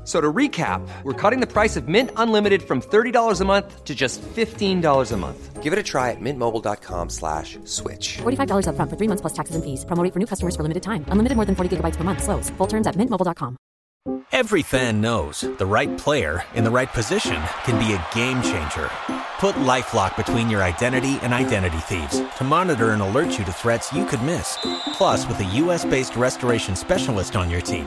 F- So to recap, we're cutting the price of Mint Unlimited from $30 a month to just $15 a month. Give it a try at mintmobile.com slash switch. $45 upfront for three months plus taxes and fees. Promo for new customers for limited time. Unlimited more than 40 gigabytes per month. Slows. Full terms at mintmobile.com. Every fan knows the right player in the right position can be a game changer. Put LifeLock between your identity and identity thieves to monitor and alert you to threats you could miss. Plus, with a US-based restoration specialist on your team,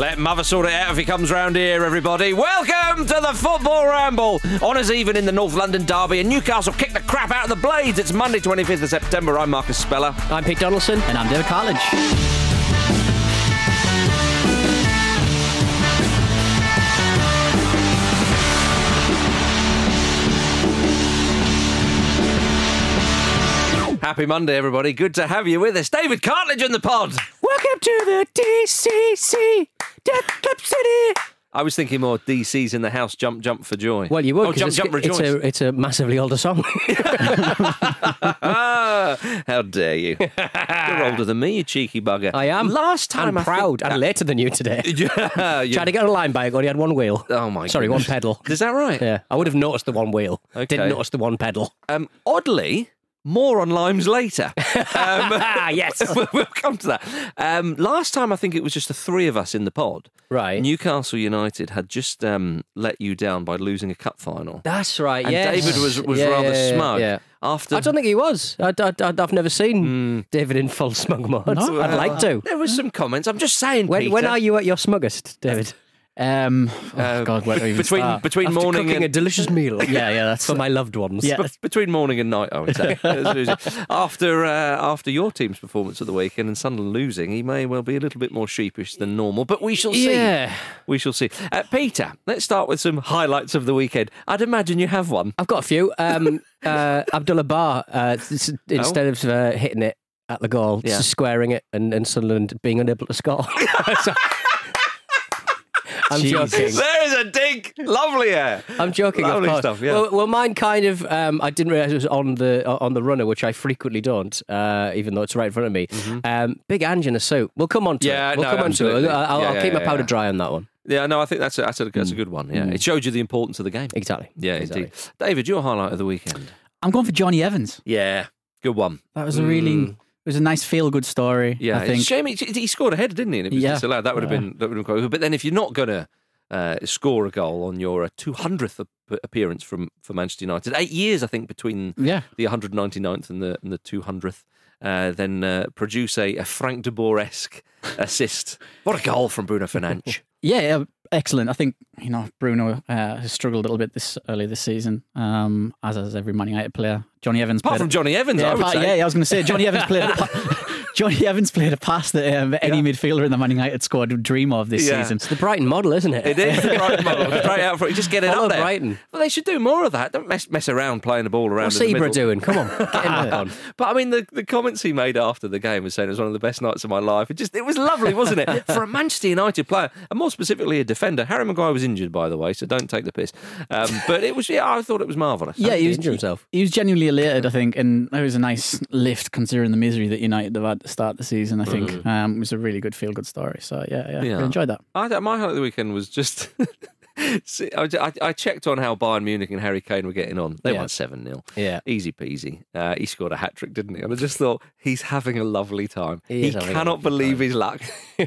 Let mother sort it out if he comes round here, everybody. Welcome to the Football Ramble. Honours even in the North London Derby, and Newcastle kick the crap out of the Blades. It's Monday, 25th of September. I'm Marcus Speller. I'm Pete Donaldson. And I'm David Cartlidge. Happy Monday, everybody. Good to have you with us. David Cartlidge in the pod. Welcome to the DCC, Death Club City. I was thinking more DC's in the house, jump, jump for joy. Well, you would. Oh, 'cause jump, it's, jump, it's a it's a massively older song. Ah, how dare you? You're older than me, you cheeky bugger. I am. Last time I'm proud. Think, I'm later than you today. yeah, you- Tried to get on a Lime bike, only had one wheel. Oh my Sorry, goodness. one pedal. Is that right? Yeah, I would have noticed the one wheel. Okay. Didn't notice the one pedal. Um, oddly, more on limes later. Um, yes. we'll we'll come to that. Um, last time, I think it was just the three of us in the pod. Right. Newcastle United had just um, let you down by losing a cup final. That's right. And yes. David was was Yeah, rather yeah, yeah, smug. Yeah. After I don't think he was. I, have never seen David in full smug mode. I'd like to. there was some comments. I'm just saying, When, Peter. when are you at your smuggest, David? Um, oh Uh, God, where do between start? between After morning cooking and a delicious meal. Yeah, yeah, that's for my loved ones. Yeah. Be- between morning and night, I would say. after uh, after your team's performance at the weekend and Sunderland losing, he may well be a little bit more sheepish than normal, but we shall see. Yeah. We shall see. Uh, Peter, let's start with some highlights of the weekend. I'd imagine you have one. I've got a few. Um, uh, Abdoullah Ba, uh, instead of uh, hitting it at the goal, Yeah. squaring it and, and Sunderland being unable to score. So- I'm Jesus. joking. There is a dig. Lovely air. I'm joking. Lovely of course. stuff, yeah. Well, well, mine kind of. Um, I didn't realize it was on the on the runner, which I frequently don't, uh, even though it's right in front of me. Um, big Ange in a suit. We'll come on to Mm-hmm. Yeah, it. We'll no, come on to it. I'll, Yeah, I'll yeah, keep my powder yeah. dry on that one. Yeah, no, I think that's a, that's a, that's a good one. Yeah, it showed you the importance of the game. Exactly. Yeah, exactly. indeed. David, your highlight of the weekend. I'm going for Johnny Evans. Yeah, good one. That was a really, it was a nice feel good story. Yeah, I think. shame he, he scored a header, didn't he? And it was Yeah. disallowed. That would have been that would have been quite good. But then if you're not gonna uh, score a goal on your uh, 200th appearance from for Manchester United, eight years I think between Yeah. the 199th and the and the 200th. Uh, then uh, produce a, a Frank de Boer esque assist. What a goal from Bruno Fernandes! Yeah, yeah, excellent. I think you know Bruno uh, has struggled a little bit this early this season, um, as has every Man United player. Johnny Evans, Apart from Johnny Evans, yeah, I would apart- say. yeah, yeah, I was going to say Johnny Evans played Johnny Evans played a pass that um, any midfielder in the Man United squad would dream of this Yeah. season. It's the Brighton model, isn't it? It is the Brighton model. Straight out for. Just get it Follow up there. Brighton. Well, they should do more of that. Don't mess, mess around playing the ball around. What's in Ibra doing? Come on, get him back on. But I mean, the, the comments he made after the game was saying it was one of the best nights of my life. It just it was lovely, wasn't it, for a Manchester United player, and more specifically a defender. Harry Maguire was injured, by the way, so don't take the piss. Um, but it was yeah, I thought it was marvellous. Yeah, he was, injure himself. he was genuinely elated, I think, and it was a nice lift considering the misery that United have had to start the season. I think um, it was a really good feel good story. So yeah, yeah, Yeah. I enjoyed that. I, my highlight of the weekend was just. See, I, I- I checked on how Bayern Munich and Harry Kane were getting on. They Yeah. won 7 0. Yeah. Easy peasy. Uh, he scored a hat trick, didn't he? And I just thought, he's having a lovely time. He He, is having a cannot believe his luck.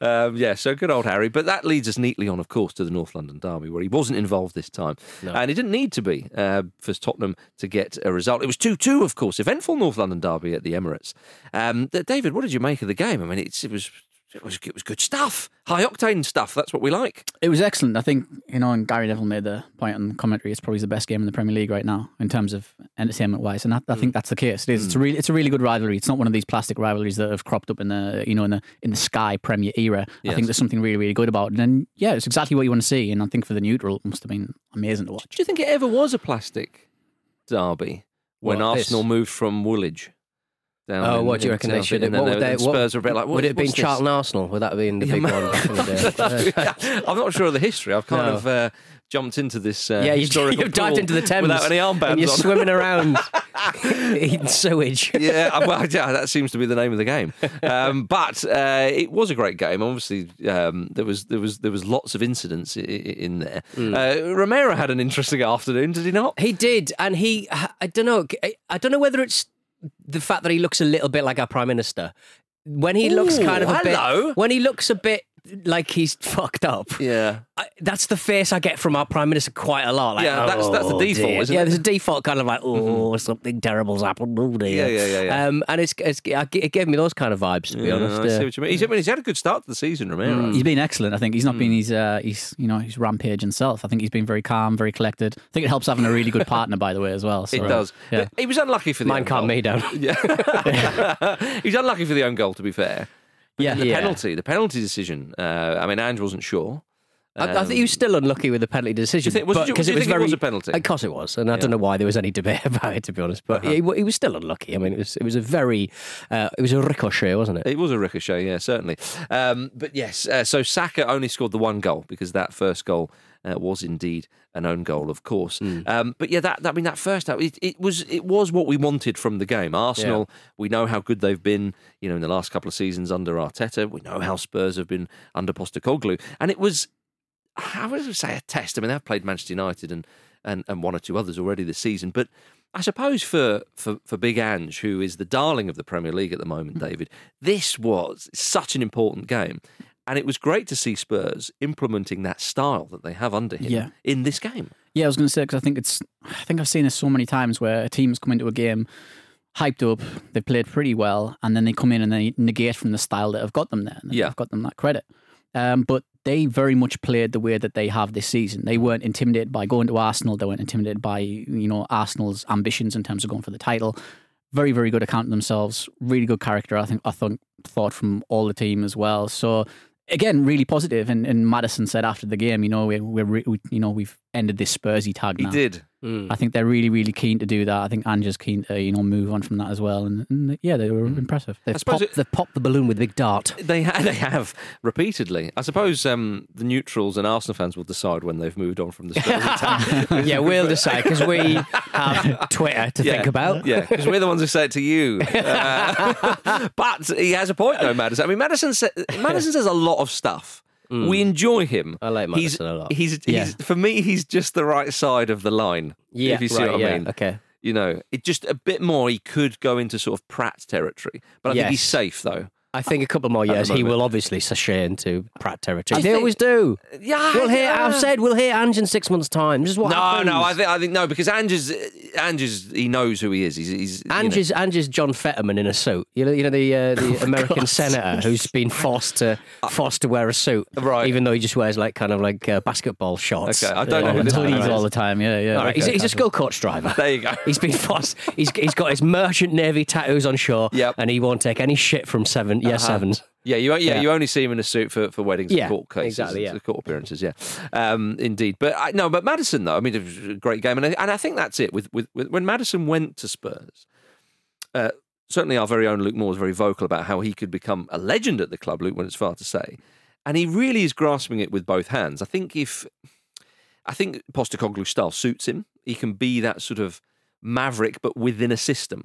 um, yeah, so good old Harry. But that leads us neatly on, of course, to the North London Derby, where he wasn't involved this time. And he didn't need to be uh, for Tottenham to get a result. It was 2 2, of course. Eventful North London Derby at the Emirates. Um, David, what did you make of the game? I mean, it's, it was. It was, it was good stuff. High octane stuff. That's what we like. It was excellent. I think, you know, and Gary Neville made the point on commentary, it's probably the best game in the Premier League right now in terms of entertainment wise. And I, I think mm. that's the case. It is. It's a mm. really it's a really good rivalry. It's not one of these plastic rivalries that have cropped up in the you know, in the in the Sky Premier era. I think there's something really, really good about it. And yeah, it's exactly what you want to see. And I think for the neutral it must have been amazing to watch. Do you think it ever was a plastic derby when What, this? Arsenal moved from Woolwich? Down Oh, in- what do you reckon they should have? What would they? the what- Spurs were a bit like, what, would it have been this? Charlton Arsenal? Would that have been the big one? back the? I'm not sure of the history. I've kind No. of uh, jumped into this uh, yeah, you, you've dived into the Thames without any and armbands you're on. swimming around eating sewage. yeah, uh, well, yeah, that seems to be the name of the game. Um, but uh, it was a great game. Obviously, um, there was there was there was lots of incidents i- i- in there. Uh, Romero had an interesting afternoon, did he not? He did, and he. I don't know. I don't know whether it's the fact that he looks a little bit like our prime minister. When he looks Ooh, kind of a hello. bit. When he looks a bit like he's fucked up. Yeah. I, that's the face I get from our prime minister quite a lot. Like, Yeah, that's- that's the "Oh, default, dear." isn't yeah, it? there's a default kind of like, oh, something terrible's happened. Oh dear. Yeah, yeah, yeah, yeah. Um, and it's, it's it gave me those kind of vibes to be Yeah, honest. I see Uh, what you mean. He's, I mean, he's had a good start to the season, Romero. He's been excellent. I think he's not Hmm. been his, uh, he's you know, his rampage himself. I think he's been very calm, very collected. I think it helps having a really good partner, by the way, as well. So, It does. Yeah. He was unlucky for the Mine own calmed goal. me down. Yeah. He's unlucky for the own goal, to be fair. Yeah. The Yeah. penalty, the penalty decision. Uh, I mean, Ange wasn't sure. I, I think he was still unlucky with the penalty decision. Because it- but- do 'cause you it was think it was a penalty? Of course it was, and I don't know why there was any debate about it. To be honest, but Uh-huh. he, he was still unlucky. I mean, it was it was a very uh, it was a ricochet, wasn't it? It was a ricochet, yeah, certainly. Um, but yes, uh, so Saka only scored the one goal because that first goal uh, was indeed an own goal, of course. Hmm. Um, but yeah, that, I mean, that first out, it, it was it was what we wanted from the game. Arsenal, we know how good they've been, you know, in the last couple of seasons under Arteta. We know how Spurs have been under Postecoglou, and it was, I would I say, a test. I mean, they've played Manchester United and and, and one or two others already this season, but. I suppose for, for, for Big Ange, who is the darling of the Premier League at the moment, David, this was such an important game. And it was great to see Spurs implementing that style that they have under him Yeah. in this game. Yeah, I was going to say because I think it's. I think I've seen this so many times where a team's come into a game hyped up, they've played pretty well, and then they come in and they negate from the style that have got them there. And Yeah. have got them that credit. Um, but they very much played the way that they have this season. They weren't intimidated by going to Arsenal. They weren't intimidated by you know Arsenal's ambitions in terms of going for the title. Very, very good account of themselves. Really good character. I think. I think thought from all the team as well. So again, really positive. And, and Madison said after the game, you know, we, we're, we, you know, we've ended this Spursy tag He now. Did. I think they're really, really keen to do that. I think Ange's keen to, you know, move on from that as well. And, and yeah, they were impressive. They've popped, it- they've popped the balloon with a big dart. They ha- they have repeatedly. I suppose um, the neutrals and Arsenal fans will decide when they've moved on from the Spurs yeah, we'll decide because we have Twitter to think about. Yeah, because we're the ones who say it to you. Uh, but he has a point, though, Madison. I mean, Madison, sa- Madison says a lot of stuff. We mm. enjoy him. I like he's, a lot. He's, Yeah. he's for me, he's just the right side of the line. Yeah, if you see right, what I yeah, mean. okay. You know, it just a bit more. He could go into sort of Pratt territory, but I think he's safe though. I think a couple more years, he will obviously sashay into Pratt territory. I they think- always do. Yeah, We'll hear. yeah. I've said we'll hear Ange in six months' time. This is what No, happens. no, I think I think no because Ange's Ange's he knows who he is. He's, he's you know- Ange is, Ange is John Fetterman in a suit. You know, you know the uh, the American senator who's been forced to forced to wear a suit, Right. Even though he just wears like kind of like uh, basketball shorts. Okay, I don't know all who the time. is. All the time. Yeah, yeah. All right, he's, he's a school coach driver. There you go. He's been forced. He's he's got his merchant navy tattoos on shore. Yep. and he won't take any shit from seven year sevens. Yeah, you yeah, Yeah. you only see him in a suit for, for weddings Yeah, and court cases, exactly, yeah. court appearances. Yeah, um, indeed. But I, no, but Madison though, I mean, it was a great game, and I, and I think that's it. With, with, with when Madison went to Spurs, uh, certainly our very own Luke Moore was very vocal about how he could become a legend at the club. Luke went as far to say, and he really is grasping it with both hands. I think if I think Postecoglou's style suits him, he can be that sort of maverick, but within a system.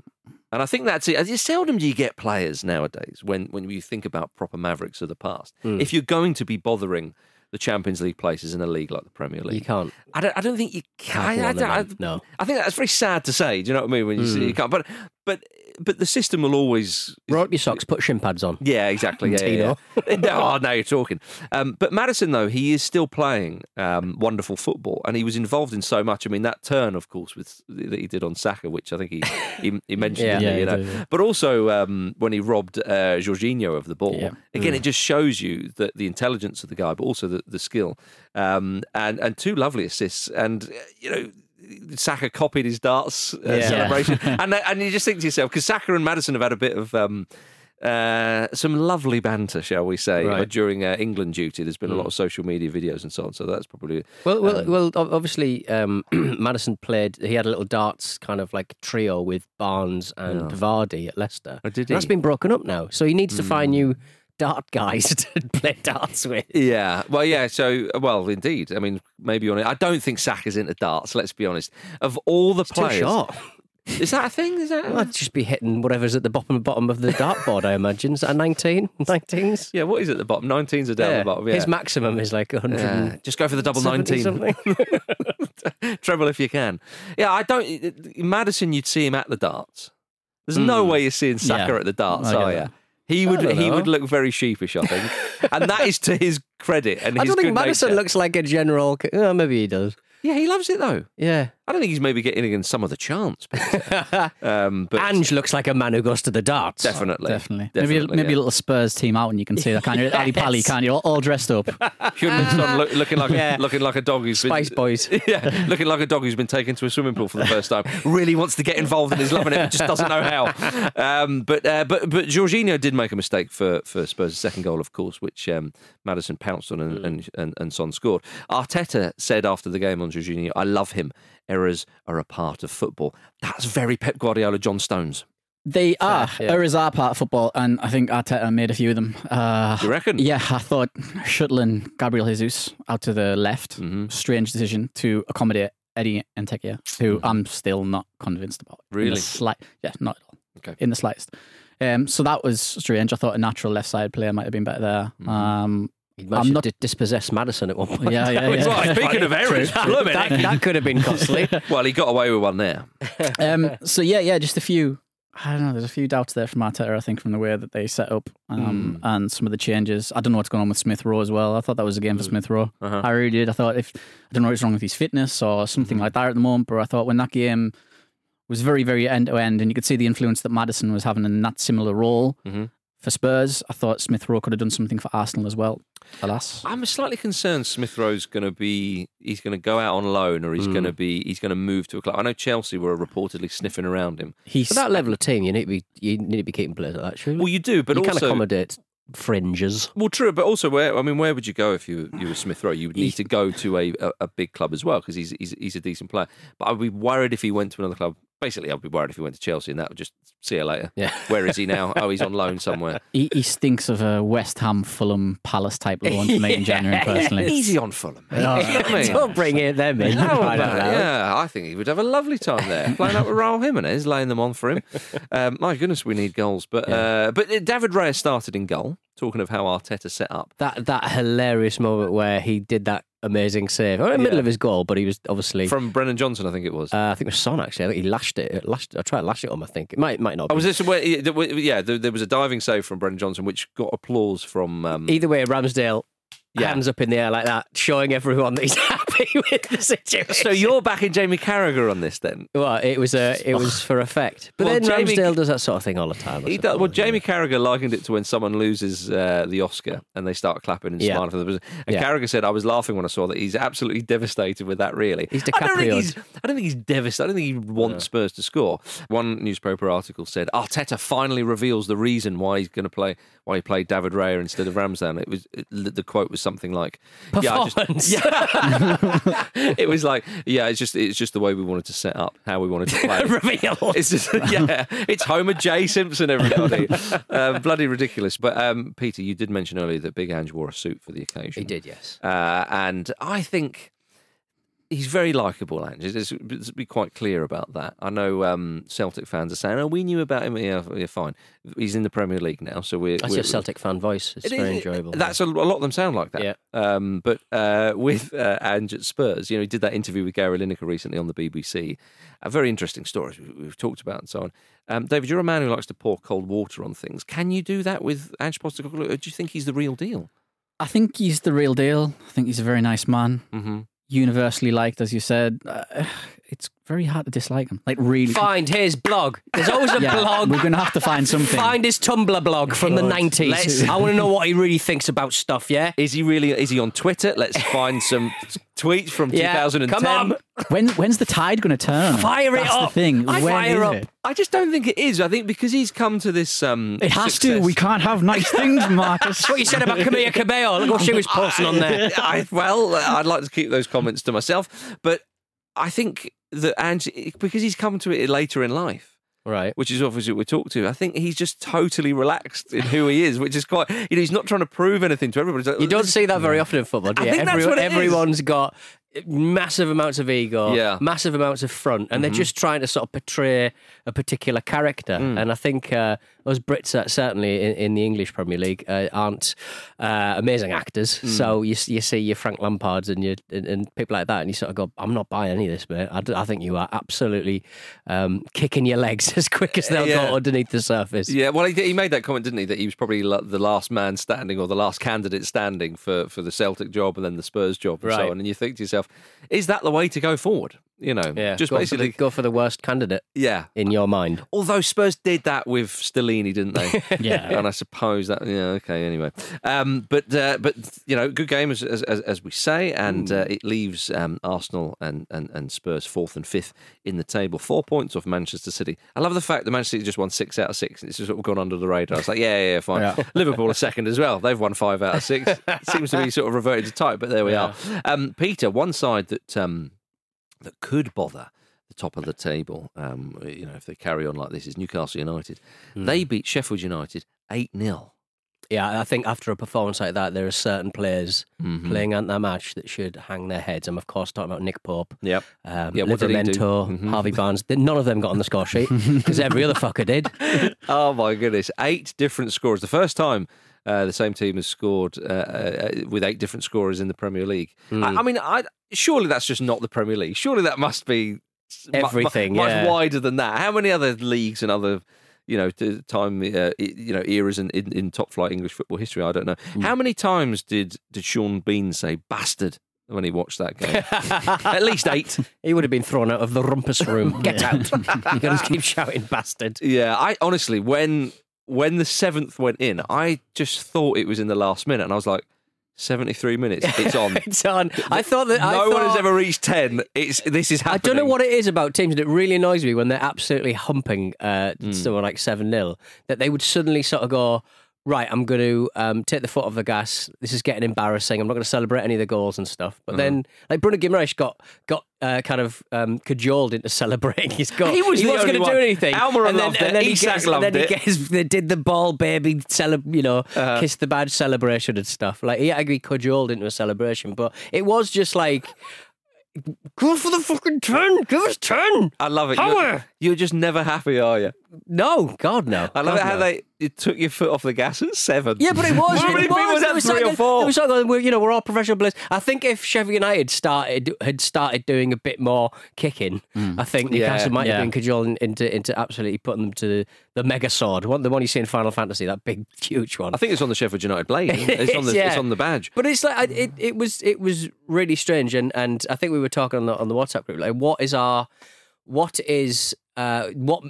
And I think that's it. It's seldom do you get players nowadays when, when you think about proper mavericks of the past. Hmm. If you're going to be bothering the Champions League places in a league like the Premier League, You can't. I don't. I don't think you can. I, I, them, no. I think that's very sad to say. Do you know what I mean? When you Hmm. see you can't. But but but the system will always. Roll up your socks, put shin pads on. Yeah, exactly. Yeah, yeah, yeah. no, oh, now you're talking. Um, but Madison, though, he is still playing um, wonderful football, and he was involved in so much. I mean, that turn, of course, with that he did on Saka, which I think he he, he mentioned, Yeah. Yeah, you know. yeah. But also um, when he robbed uh, Jorginho of the ball. Again, it just shows you that the intelligence of the guy, but also the, the skill. Um, and and two lovely assists, and uh, you know. Saka copied his darts uh, Yeah. celebration, and and you just think to yourself because Saka and Madison have had a bit of um, uh, some lovely banter, shall we say, Right. uh, during uh, England duty. There's been a lot of social media videos and so on. So that's probably Well, well, Um, well. Obviously, um, Madison played. He had a little darts kind of like trio with Barnes and Vardy at Leicester. Oh, did And That's he? been broken up now, so he needs to find new dart guys to play darts with. Yeah, well, yeah. So, well, indeed. I mean, maybe on it. I don't think Saka's into darts. Let's be honest. Of all the Too players, is that a thing? Is that? I'd just be hitting whatever's at the bottom bottom of the dartboard. I imagine. Is that a 19? 19s? yeah. What is at the bottom? 19s are down Yeah. the bottom. Yeah. His maximum is like 100. Yeah, just go for the double 19. Treble if you can. Yeah, I don't. Madison, you'd see him at the darts. There's no hmm. way you're seeing Saka at the darts, are you? He would. He know. would look very sheepish, I think, and that is to his credit. And I his don't think Madison nature. looks like a general. Oh, maybe he does. Yeah, he loves it though. Yeah. I don't think he's maybe getting against some of the chants. But, um, but Ange looks like a man who goes to the darts. definitely, Definitely. definitely, maybe maybe yeah. a little Spurs team out and you can see that, can't you? Ali Pali, can't you? All, all dressed up. Heung-Min look, looking like Yeah. a, looking like a dog who's Spice been, Boys. yeah, looking like a dog who's been taken to a swimming pool for the first time. Really wants to get involved and is loving it, but just doesn't know how. Um, but uh, but but Jorginho did make a mistake for for Spurs' second goal, of course, which um, Madison pounced on and, and, and and Son scored. Arteta said after the game on Jorginho, "I love him. Errors are a part of football." That's very Pep Guardiola, John Stones. They are. yeah. Errors are part of football, and I think Arteta made a few of them. Uh, You reckon? Yeah, I thought shuttling Gabriel Jesus out to the left, Mm-hmm. strange decision to accommodate Eddie Nketiah, who I'm still not convinced about. Mm-hmm. Really? slight, yeah, not at all. Okay. In the slightest. Um, so that was strange. I thought a natural left side player might have been better there. Mm-hmm. Um, I'm not- to dispossess Madison at one point. yeah, yeah, yeah. Well, speaking of errors, that, that could have been costly. well, he got away with one there. um, so yeah, yeah, just a few. I don't know. There's a few doubts there from Arteta. I think from the way that they set up um, Hmm. and some of the changes. I don't know what's going on with Smith Rowe as well. I thought that was a game Hmm. for Smith Rowe. Uh-huh. I really did. I thought if I don't know what's wrong with his fitness or something Hmm. like that at the moment, but I thought when that game was very, very end to end, and you could see the influence that Madison was having in that similar role Mhm. For Spurs. I thought Smith Rowe could have done something for Arsenal as well. Alas, I'm slightly concerned Smith Rowe's going to be he's going to go out on loan or he's hmm. going to be he's going to move to a club. I know Chelsea were reportedly sniffing around him. he's For that level of team, you need to be you need to be keeping players like that. Surely. Well, you do, but you can accommodate fringes. well, true, but also where I mean, where would you go if you you were Smith Rowe? You would need to go to a, a, a big club as well because he's, he's he's a decent player. But I'd be worried if he went to another club. Basically, I'd be worried if he went to Chelsea and that would just see you later. Yeah. Where is he now? Oh, he's on loan somewhere. he, he stinks of a West Ham, Fulham, Palace type loan for me in January personally. Easy on Fulham, mate. You know I mean? Don't bring it them in. How I don't about- know. yeah, I think he would have a lovely time there, playing up with Raul Jimenez, laying them on for him. Um, my goodness, we need goals. But uh, but David Raya started in goal. Talking of how Arteta set up. That that hilarious moment where he did that amazing save. In the middle Yeah. of his goal, but he was obviously. From Brennan Johnson, I think it was. uh, I think it was Son actually. I think he lashed it. Lashed. I tried to lash it on. I think it might might not. Oh, was this where? Yeah, there, there was a diving save from Brennan Johnson, which got applause from. Um, Either way, Ramsdale Yeah. hands up in the air like that, showing everyone that he's happy with the situation. so you're backing Jamie Carragher on this then? well, it was a it was for effect. But Well, then Jamie- Ramsdale does that sort of thing all the time. He does, well, Jamie Carragher likened it to when someone loses uh, the Oscar and they start clapping and Yeah. smiling for the And Yeah. Carragher said, "I was laughing when I saw that. He's absolutely devastated with that. Really, He's I don't think he's. I don't think he's devastated. I don't think he wants Spurs to score. One newspaper article said Arteta finally reveals the reason why he's going to play why he played David Raya instead of Ramsdale. It was it, the quote was something like, "Yeah, just, Performance. yeah." it was like, "Yeah, it's just it's just the way we wanted to set up, how we wanted to play." Reveal. It's just, yeah, it's Homer J. Simpson, everybody. um, bloody ridiculous. But um, Peter, you did mention earlier that Big Ange wore a suit for the occasion. He did, yes. Uh, and I think he's very likable, Ange. Let's, let's be quite clear about that. I know um, Celtic fans are saying, oh, we knew about him. Yeah, yeah, fine. He's in the Premier League now, so we're. That's we're your Celtic fan voice. It's it very is- enjoyable. That's a, a lot of them sound like that. Yeah. Um, but uh, with uh, Ange at Spurs, you know, he did that interview with Gary Lineker recently on the BBC. A very interesting story we- we've talked about and so on. Um, David, you're a man who likes to pour cold water on things. Can you do that with Ange Postecoglou? Do you think he's the real deal? I think he's the real deal. I think he's a very nice man. Mm-hmm. Universally liked, as you said. Uh, it's very hard to dislike him. Like really. Find his blog. There's always a Yeah, blog. we're going to have to find something. Find his Tumblr blog from the 90s. Let's- I want to know what he really thinks about stuff, yeah? Is he really? Is he on Twitter? Let's find some tweets from Yeah, 2010. come on. When when's the tide going to turn? on him? Fire it That's up. the thing. I When fire up. it? I just don't think it is. I think because he's come to this. Um, It has to. We can't have nice things, Marcus. That's what you said about Camila Cabello. Look what she was posting on there. I, well, I'd like to keep those comments to myself, but I think that Ange, because he's come to it later in life, Right. which is obviously what we talked to. I think he's just totally relaxed in who he is, which is quite. You know, he's not trying to prove anything to everybody. Like, You don't see that very often in football, do I you? what it is. everyone's got massive amounts of ego, Yeah. massive amounts of front, and they're just trying to sort of portray a particular character. And I think uh, us Brits, uh, certainly in, in the English Premier League, uh, aren't uh, amazing actors. So you you see your Frank Lampards and your and, and people like that, and you sort of go, "I'm not buying any of this, mate. I, d- I think you are absolutely um, kicking your legs as quick as they'll Yeah. go underneath the surface." Yeah, well, he, he made that comment, didn't he? That he was probably the last man standing or the last candidate standing for, for the Celtic job and then the Spurs job and so on. And you think to yourself, is that the way to go forward? You know, Yeah, just go basically, for the, go for the worst candidate yeah. in your mind. Although Spurs did that with Stellini, didn't they? Yeah. and I suppose that yeah, okay. Anyway, um, but uh, but you know, good game as as, as, as we say, and uh, it leaves um, Arsenal and, and and Spurs fourth and fifth in the table, four points off Manchester City. I love the fact that Manchester City just won six out of six. It's just sort of gone under the radar. It's like yeah, yeah, yeah fine. Yeah. Liverpool are second as well. They've won five out of six. Seems to be sort of reverted to type, but there we are. Um, Peter, one side that um, that could bother the top of the table, um, you know, if they carry on like this, is Newcastle United. They beat Sheffield United 8 0. Yeah, I think after a performance like that, there are certain players playing at that match that should hang their heads. I'm of course talking about Nick Pope, Yep. um, Yeah, what did he do? Livramento, Mhm. Harvey Barnes. None of them got on the score sheet because every other fucker did. Oh, my goodness. Eight different scores. The first time. Uh, the same team has scored uh, uh, with eight different scorers in the Premier League. I, I mean, I, surely that's just not the Premier League. Surely that must be s- mu- mu- Everything, much yeah. wider than that. How many other leagues and other, you know, time, uh, you know, eras in, in, in top flight English football history? I don't know. How many times did did Sean Bean say "bastard" when he watched that game? At least eight. He would have been thrown out of the rumpus room. Get out! you got to keep shouting, bastard. Yeah, I honestly, when when the seventh went in, I just thought it was in the last minute, and I was like, seventy three minutes, it's on. It's on. I thought that. no I one has ever reached ten. It's this is happening. I don't know what it is about teams that it really annoys me when they're absolutely humping uh, Hmm. someone like 7 0, that they would suddenly sort of go, right, I'm going to um, take the foot off the gas. This is getting embarrassing. I'm not going to celebrate any of the goals and stuff. But then, Uh-huh. like, Bruno Guimaraes got got uh, kind of um, cajoled into celebrating his goal. He was the wasn't going to do anything. Almiron and then, loved and it. then he gets, loved and then it. he gets, they did the ball baby, cele- you know, Uh-huh. kiss the badge celebration and stuff. Like, he had to be cajoled into a celebration. But it was just like, go for the fucking 10. Give us 10. I love it. Power! You're, you're just never happy, are you? No, God, no. I love God, it how no. they took your foot off the gas at seven. Yeah, but it was. How it many was. people was It that? was Three like or four? It was like, we're, you know, we're all professional players. I think if Sheffield United started had started doing a bit more kicking, I think Yeah, Newcastle might yeah. have been cajoling into into absolutely putting them to the, the mega sword, one the one you see in Final Fantasy, that big huge one. I think it's on the Sheffield United blade. It's on the Yeah. it's on the badge. But it's like it, it was it was really strange, and and I think we were talking on the on the WhatsApp group like what is our what is uh what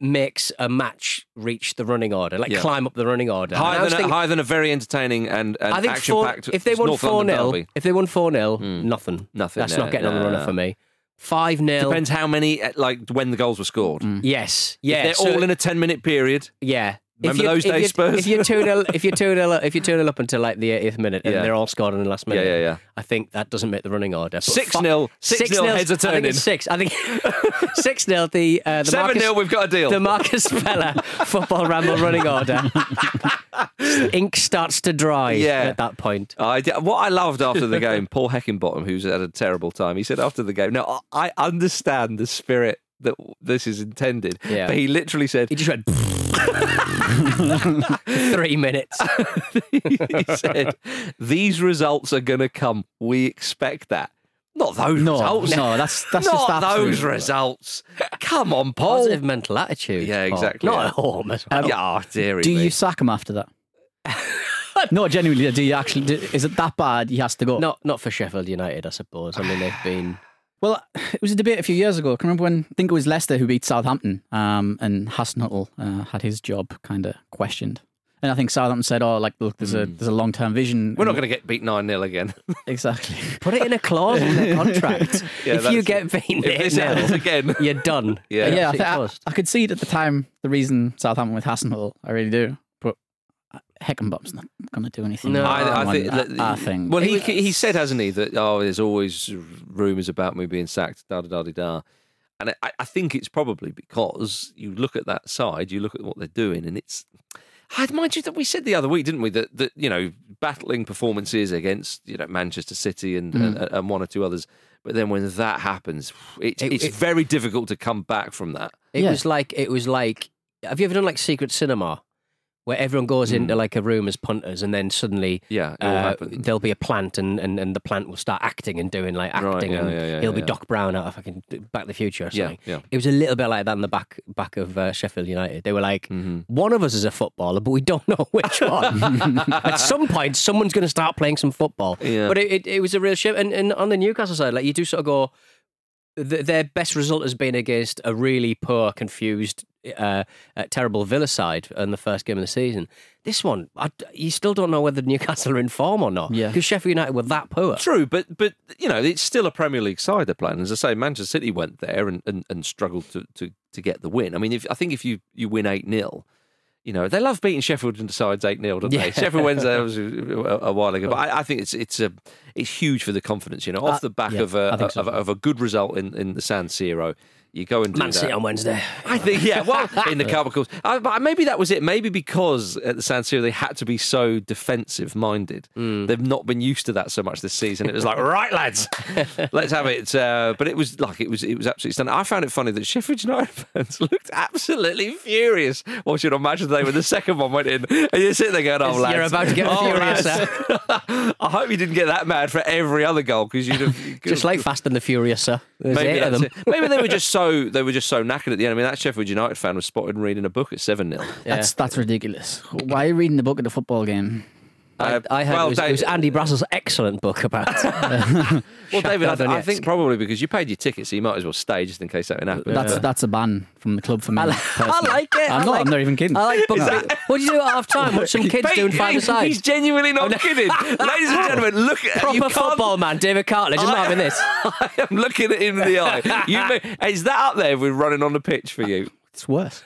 makes a match reach the running order, like Yeah. climb up the running order. Higher than, a, higher than a very entertaining and, and I think action four, packed. if they won North four London 0 derby. if they won four 0 nothing, Nothing, That's no, not getting on the runner no. for me. Five 0 Depends how many, uh, like when the goals were scored. Yes, yeah. If they're so- all in a ten minute period. yeah. Remember those if days, Spurs? If you're two 0 if you're two 0 if you're two 0 up until like the 80th minute, and Yeah. they're all scored in the last minute, yeah, yeah. yeah. I think that doesn't make the running order. 6-0, fi- 6-0 6-0, heads are I think turning. it's six. I think six 0 The uh, the Seven Marcus, 0 we've got a deal. The Marcus Speller football ramble running order. Ink starts to dry Yeah. at that point. I did, what I loved after the game, Paul Heckingbottom, who's had a terrible time, he said after the game, "Now I I understand the spirit that this is intended, Yeah. but he literally said, He just went three minutes. he said, these results are going to come. We expect that. Not those No, results. no, that's that's Not just absolute- those results. Come on, Paul. Positive mental attitude. Yeah, Paul. exactly, Not yeah. at home as um, well. Yeah, oh, dearie Do me. you sack him after that? no, genuinely, do you actually? Do, is it that bad? He has to go. Not not for Sheffield United, I suppose. I mean, they've been. Well, it was a debate a few years ago. Can you remember when I think it was Leicester who beat Southampton, um, and Hasenhüttl uh, had his job kind of questioned. And I think Southampton said, "Oh, like look, there's a there's a long term vision." We're not going to get beat 9 0 again. exactly. Put it in a clause in their contract. Yeah, if you get beaten if this happens again. you're done. Yeah. Yeah, I, absolutely I, toast. I could see it at the time. The reason Southampton with Hasenhüttl, I really do. But Heckingbottom's not going to do anything. No. I, I think. that- that- I think. Well, he he said, hasn't he, that oh, there's always rumours about me being sacked, da da da da da. And I, I think it's probably because you look at that side, you look at what they're doing, and it's. I'd mind you that we said the other week, didn't we, that that you know battling performances against you know Manchester City and mm. and, and one or two others, but then when that happens, it, It- it's it- very difficult to come back from that. It Yeah. was like it was like. Have you ever done like secret cinema, where everyone goes into like a room as punters, and then suddenly Yeah, uh, there'll be a plant, and, and, and the plant will start acting and doing like Right, acting, yeah, and yeah, yeah, he'll be. Doc Brown out of fucking Back to the Future or something. yeah. It was a little bit like that in the back back of uh, Sheffield United. They were like, Mm-hmm. one of us is a footballer, but we don't know which one. At some point, someone's going to start playing some football. But it, it, it was a real shame. And, and on the Newcastle side, like you do sort of go, th- their best result has been against a really poor, confused, uh, uh, terrible Villa side in the first game of the season. This one, I, you still don't know whether Newcastle are in form or not. Yeah. Because Sheffield United were that poor. True, but but you know it's still a Premier League side they're playing. As I say, Manchester City went there and, and, and struggled to, to, to get the win. I mean, if I think if you, you win eight 0 you know they love beating Sheffield and sides eight 0 don't Yeah. they? Sheffield Wednesday was a, a while ago, but I, I think it's it's a it's huge for the confidence. You know, off Uh, the back yeah, of a think so. of, a- of a good result in, in the San Siro, you go and do Man that. City on Wednesday. I think, yeah, well, in the cup, course. Uh, but maybe that was it. Maybe because at the San Siro they had to be so defensive minded. They've not been used to that so much this season. It was like, right, lads, let's have it. Uh, but it was like it was it was absolutely stunning. I found it funny that Sheffield United fans looked absolutely furious watching on Match of the Day when the second one went in, and you're sitting there going, "Oh, lads, You're about to get oh, furious. lads." I hope you didn't get that mad for every other goal because you'd have Just like Fast and the Furious, sir. There's Maybe eight of them. Maybe they were just so they were just so knackered at the end. I mean, that Sheffield United fan was spotted reading a book at seven 0 That's that's ridiculous. Why are you reading the book at the football game? Uh, I, I heard well, it, was, it was Andy Brassell's excellent book about Well, David, I, Shakhtar I think probably because you paid your ticket, so you might as well stay just in case something happens. That's But- that's a ban from the club for me. I, li- I like it. I'm I not. like, I'm not even kidding. I like books. that- What do you do at half time? Watch some kids doing five he- aside. He's genuinely not kidding. Ladies and gentlemen, look at Proper you football man, David Cartlidge. I'm not having this. I am looking at him in the eye. You may, is that up there with running on the pitch for you? It's worse.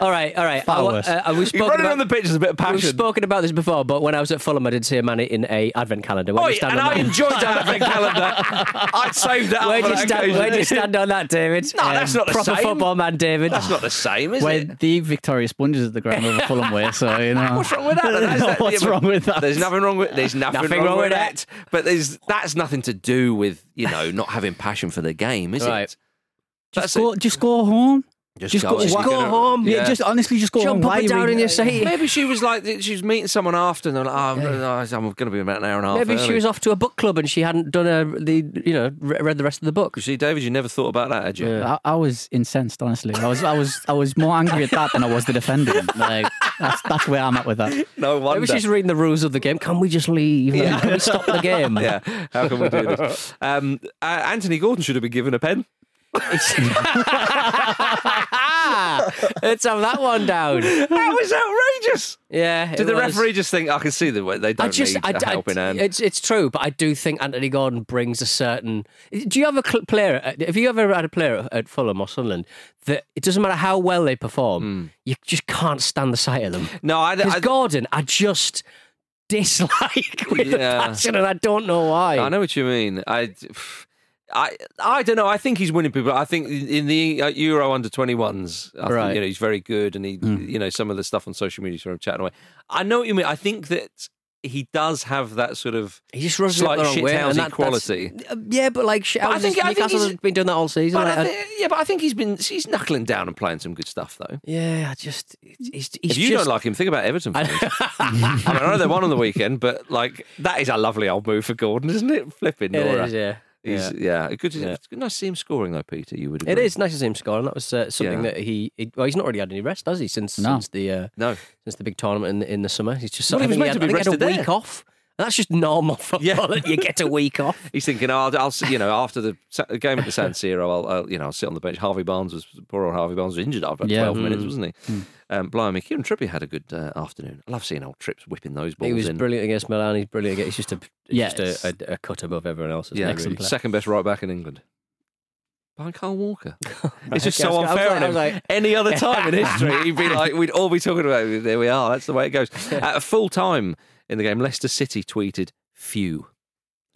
All right, all right. Far I worse. uh, we've You're spoken running about, on the pitch is a bit of passion. We've spoken about this before, but when I was at Fulham, I did see a man in a advent calendar. Where Oh, do you stand and I that? enjoyed that advent calendar. I'd saved that Where up do you stand? occasion. Where do you stand on that, David? No, that's not the proper same. football man, David. That's not the same, is When it? the Victoria Sponges at the ground over Fulham way, so you know. What's wrong with that? That's- that- What's yeah, wrong with that? There's nothing wrong with there's nothing, Nothing wrong, wrong with with that. But there's that's nothing to do with you know not having passion for the game, is Right. it? Just That's go, it. just go home. Just go, she's why- gonna- home. Yeah, just honestly, just go Jump home. up Why and down we- in your seat. Maybe she was like she was meeting someone after, and they're like, oh, I'm, I'm going to be about an hour and a half. Maybe she was off to a book club and she hadn't done a, the you know read the rest of the book. You see, David, you never thought about that, had you? I, I was incensed, honestly. I was, I was, I was more angry at that than I was the defending. Like that's that's where I'm at with that. No wonder. Maybe she's reading the rules of the game. Can we just leave? Like, Can we stop the game? yeah, how can we do this? Um, uh, Anthony Gordon should have been given a pen. Let's have that one down. That was outrageous. Yeah. Did the was. referee just think, I can see the way they don't I just, need I, a I- helping hand? It's it's true, but I do think Anthony Gordon brings a certain. Do you have a player? uh, Have you ever had a player at- Fulham or Sunderland that it doesn't matter how well they perform, you just can't stand the sight of them? no, I, Because Gordon, I just dislike with a Yeah. passion, and I don't know why. I know what you mean. I, I, I don't know. I think he's winning people. I think in the uh, Euro under 21s, I Right. think, you know, he's very good, and he, you know, some of the stuff on social media from chatting away. I know what you mean. I think that he does have that sort of He just runs slight the wrong way, and that- quality. uh, yeah, but like But I I think- think I think he's- been doing that all season. But like, I I- yeah, but I think he's been he's knuckling down and playing some good stuff though. yeah, I just he's, he's if you just, don't like him, think about Everton. fans. I, mean, I know they won on the weekend, but like that is a lovely old move for Gordon, isn't it? Flipping It Nora. is, yeah. He's, yeah. yeah, good. Yeah. It's nice to see him scoring though, Peter. You would agree. It is nice to see him scoring. and that was uh, something Yeah. that he, he. Well, he's not really had any rest, has he? Since No. since the uh, No, since the big tournament in the, in the summer, he's just. Well, I he was think meant had, to be I think he had a week there. off. That's just normal football. Yeah. that you get a week off. he's thinking, oh, I'll, I'll you know, after the game at the San Siro, I'll, I'll, you know, I'll sit on the bench. Harvey Barnes was poor old Harvey Barnes was injured after Yeah. twelve minutes, Mm. wasn't he? Um, blimey, Kieran Trippier had a good uh, afternoon. I love seeing old Trips whipping those balls He was in. brilliant against Milan. He's brilliant. Against, he's just a Yes. just a, a, a cut above everyone else. Yeah, really. second best right back in England. Behind Carl Walker. It's just so was- I was unfair like- on I him. like- Any other time in history, he'd be like, we'd all be talking about it. There we are. That's the way it goes. At full time in the game, Leicester City tweeted few.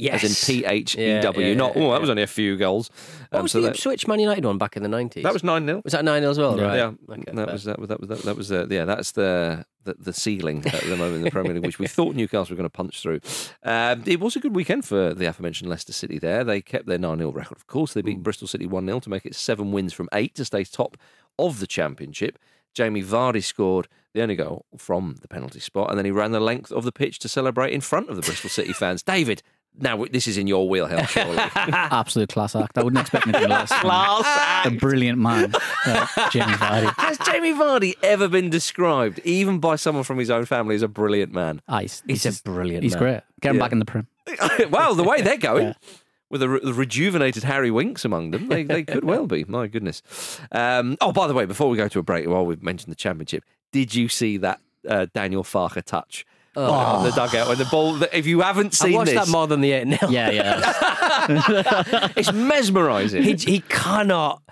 Yes. As in P H E Yeah, yeah, Not, yeah, oh, that yeah. was only a few goals. What Um, was so the that, Ipswich Man United one back in the nineties? that was 9 0. was that nine 0 as well? Right. Yeah, Okay, that was that was that was that was that was uh, yeah. That's the, the the ceiling at the moment in the Premier League, which we thought Newcastle were going to punch through. Um, it was a good weekend for the aforementioned Leicester City. There, they kept their nine 0 record. Of course, they beat Bristol City one 0 to make it seven wins from eight to stay top of the Championship. Jamie Vardy scored the only goal from the penalty spot, and then he ran the length of the pitch to celebrate in front of the Bristol City fans. David, now this is in your wheelhouse, surely. Absolute class act. I wouldn't expect anything less. from Class act. A brilliant man, uh, Jamie Vardy. Has Jamie Vardy ever been described, even by someone from his own family, as a brilliant man? Ah, he's, He's he's, a brilliant. he's man. great. Get him Yeah. back in the prim. well, the way they're going. With a re- the rejuvenated Harry Winks among them, they, they could well be. My goodness. Um, oh, by the way, before we go to a break, while we've mentioned the championship, did you see that uh, Daniel Farke touch on the dugout when the ball? If you haven't I seen watched this, that more than the eight 0 Yeah, yeah. it's mesmerising. he he cannot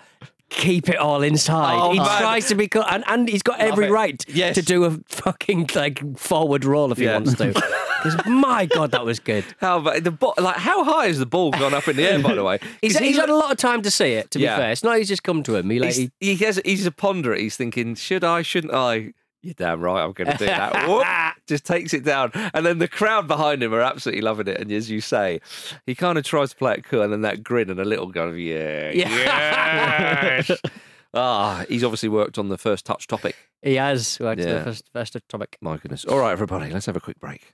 keep it all inside. Oh, he man. tries to be, co- and, and he's got every it. right Yes. to do a fucking like forward roll if he Yeah. wants to. Because my god, that was good. how about the ball? Like how high has the ball gone up in the air? By the way, He's, he's had a lot of time to see it. To Yeah. be fair, it's not he's just come to him. He like he's, he, has, he's a ponderer. He's thinking, should I, shouldn't I? You're damn right, I'm going to do that. Whoop, just takes it down. And then the crowd behind him are absolutely loving it. And as you say, he kind of tries to play it cool. And then that grin and a little kind of, yeah, Yeah. yes. ah, he's obviously worked on the first touch topic. he has. worked Yeah. the first, first topic. My goodness. All right, everybody, let's have a quick break.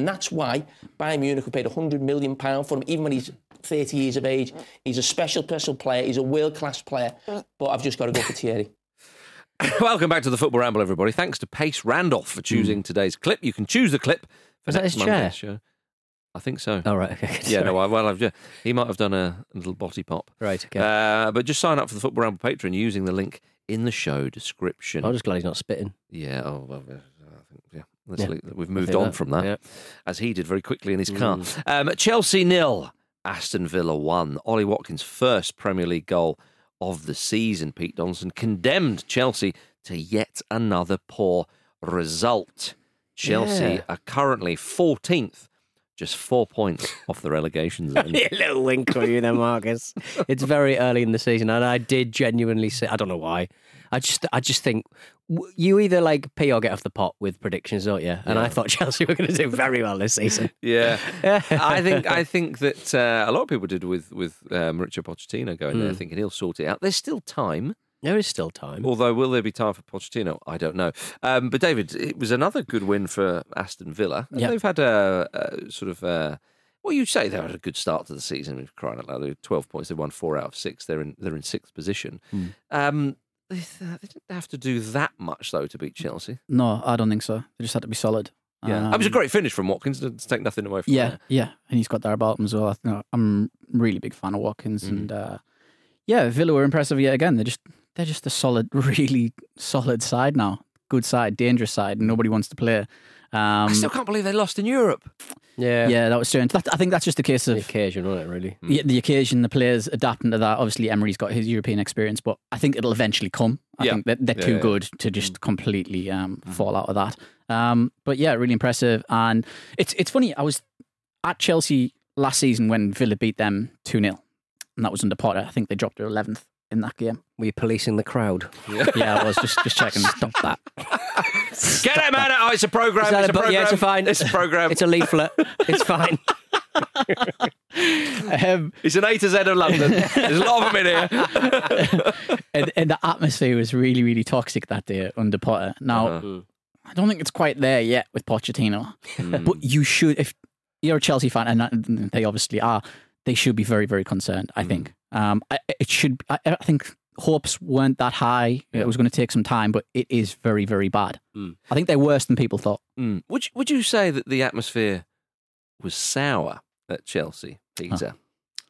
And that's why Bayern Munich have paid £100 million for him, even when he's 30 years of age. He's a special, special player. He's a world class player. But I've just got to go for Thierry. Welcome back to the Football Ramble, everybody. Thanks to Pace Randolph for choosing today's clip. You can choose the clip for Was that next his Monday's chair? show. I think so. Oh, right. Okay. Yeah, no. I, well, I've just, he might have done a, a little body pop. Right, okay. Uh, but just sign up for the Football Ramble Patreon using the link in the show description. I'm just glad he's not spitting. Yeah, oh, well, uh, yeah. Let's Yeah. leave- we've moved on that- from that, yeah. as he did very quickly in his car. Mm. Um, Chelsea nil, Aston Villa one. Ollie Watkins' first Premier League goal of the season. Pete Donaldson condemned Chelsea to yet another poor result. Chelsea Yeah. are currently 14th, just four points off the relegation zone. a little wink for you there, Marcus. it's very early in the season, and I did genuinely say I don't know why. I just, I just think you either like pee or get off the pot with predictions, don't you? And I thought Chelsea were going to do very well this season. Yeah, I think I think that uh, a lot of people did with with um, Mauricio Pochettino going there, Mm. thinking he'll sort it out. There's still time. There is still time. Although, will there be time for Pochettino? I don't know. Um, but David, it was another good win for Aston Villa. Yeah. They've had a, a sort of. Uh, well, you'd say they had a good start to the season. With crying out loud, they twelve points. They won four out of six. They're in they're in sixth position. Hmm. Um, they, they didn't have to do that much though to beat Chelsea. No, I don't think so. They just had to be solid. Yeah, it was a Um, great finish from Watkins. To take nothing away from Yeah, that. yeah, and he's got that about him as well. I think I'm really big fan of Watkins, Mm-hmm. and uh, yeah, Villa were impressive yet again. They're just they're just a solid, really solid side now. Good side, dangerous side. and Nobody wants to play. Um, I still can't believe they lost in Europe. Yeah, yeah, that was strange. That, I think that's just a case of the occasion, wasn't it? Really. yeah, the occasion, the players adapting to that. Obviously, Emery's got his European experience, but I think it'll eventually come. I Yeah. think that they're Yeah, too yeah. Mm. good to just completely um, fall out of that. Um, but yeah, really impressive. And it's it's funny. I was at Chelsea last season when Villa beat them two 0 and that was under Potter. I think they dropped to eleventh in that game. Were you policing the crowd? Yeah, I was just just checking. Stop that. Get him out! Oh, it's a program. That It's a a bu- program. yeah, it's a fine. It's a program. It's a leaflet. It's fine. Um, It's an A to Z of London. There's a lot of them in here. and, and the atmosphere was really, really toxic that day under Potter. Now, Uh-huh. I don't think it's quite there yet with Pochettino, Hmm. but you should, if you're a Chelsea fan, and they obviously are, they should be very, very concerned. Hmm. I think um, I, it should. I, I think hopes weren't that high. It was going to take some time, but it is very, very bad. Mm. I think they're worse than people thought. Mm. Would you, would you say that the atmosphere was sour at Chelsea, Peter?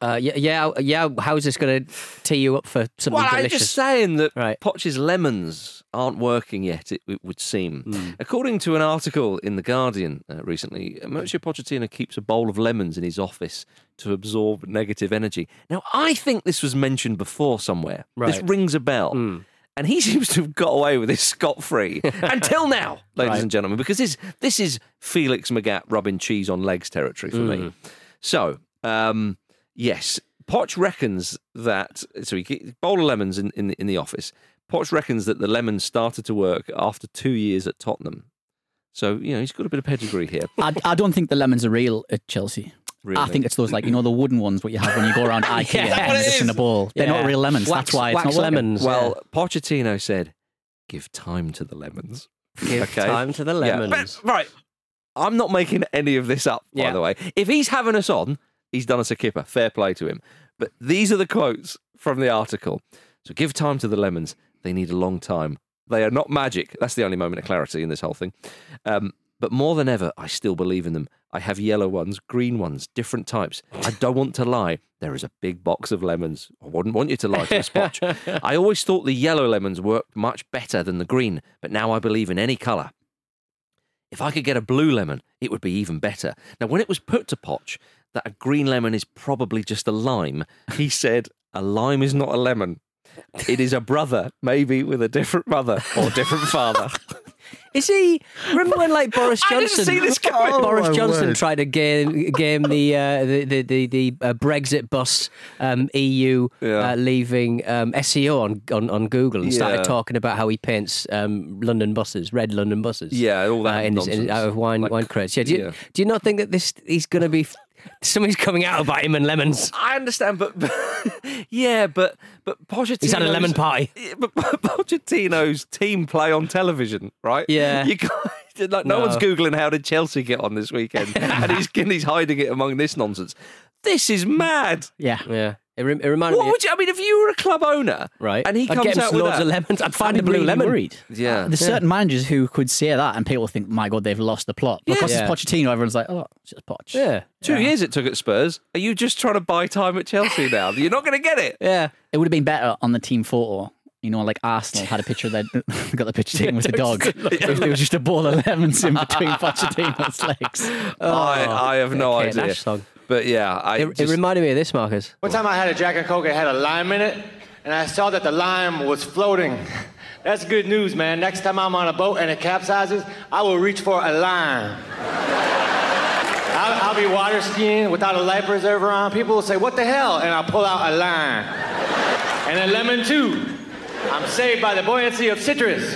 Uh, yeah, yeah, yeah. How is this going to tee you up for something Well, I'm just saying that Right. Poch's lemons aren't working yet, it, it would seem. Hmm. According to an article in The Guardian uh, recently, Mauricio Pochettino keeps a bowl of lemons in his office to absorb negative energy. Now, I think this was mentioned before somewhere. This rings a bell. And he seems to have got away with this scot free until now, ladies Right. and gentlemen, because this, this is Felix Magath rubbing cheese on legs territory for me. So, um, yes, Poch reckons that. So he ke- bowl of lemons in, in, in the office. Poch reckons that the lemons started to work after two years at Tottenham. So, you know, he's got a bit of pedigree here. I, I don't think the lemons are real at Chelsea. I think it's those like you know the wooden ones what you have when you go around IKEA Yeah, and it it's just in is. a bowl. They're not real lemons. Wax- That's why it's wax not working. lemons. Well, Pochettino said, give time to the lemons. Give Okay. time to the Yeah, lemons. but- right. I'm not making any of this up, by Yeah. the way. If he's having us on, he's done us a kipper. Fair play to him. But these are the quotes from the article. So give time to the lemons. They need a long time They are not magic. That's the only moment of clarity in this whole thing. Um, but more than ever, I still believe in them. I have yellow ones, green ones, different types. I don't want to lie. There is a big box of lemons. I wouldn't want you to lie to a spotch. I always thought the yellow lemons worked much better than the green, but now I believe in any colour. If I could get a blue lemon, it would be even better. Now, when it was put to Poch that a green lemon is probably just a lime, he said, A lime is not a lemon. It is a brother, maybe with a different mother or different father. Is he? Remember when like Boris I didn't Johnson? see this coming. Boris Oh, Johnson word. tried to game game the uh, the the the, the uh, Brexit bus um, EU uh, leaving um, SEO on, on on Google and started Yeah. talking about how he paints um, London buses, red London buses. Yeah, all that uh, in, in- nonsense. out of wine wine crates. Yeah. Do you, yeah. do you not think that this he's going to be? Something's coming out about him and lemons. I understand, but, yeah, but but Pochettino's, He's had a lemon party. Yeah, But Pochettino's team play on television, right? Yeah. you can't, like no. No. one's googling how did Chelsea get on this weekend, and he's and he's hiding it among this nonsense. This is mad. Yeah. Yeah. It, re- it reminded What me. would you? I mean, if you were a club owner, Right. and he I'd comes get out with loads that, of lemons. I'd find I'm a blue really lemon. Worried. Yeah. There's certain managers who could say that and people think, my God, they've lost the plot. Because Yeah. it's Pochettino, everyone's like, oh, it's just Poch. Yeah. Two years it took at Spurs. Are you just trying to buy time at Chelsea now? You're not going to get it. Yeah. It would have been better on the team photo. You know, like Arsenal had a picture of their, got the picture taken with the dog. If there was just a ball of lemons in between Pochettino's legs. I, I have oh, no Okay, idea. Nash song. But yeah, I It, it reminded me of this, Marcus. One time I had a Jack and Coke that had a lime in it, and I saw that the lime was floating. That's good news, man. Next time I'm on a boat and it capsizes, I will reach for a lime. I'll, I'll be water skiing without a life preserver on. People will say, What the hell? And I'll pull out a lime. And a lemon, too. I'm saved by the buoyancy of citrus.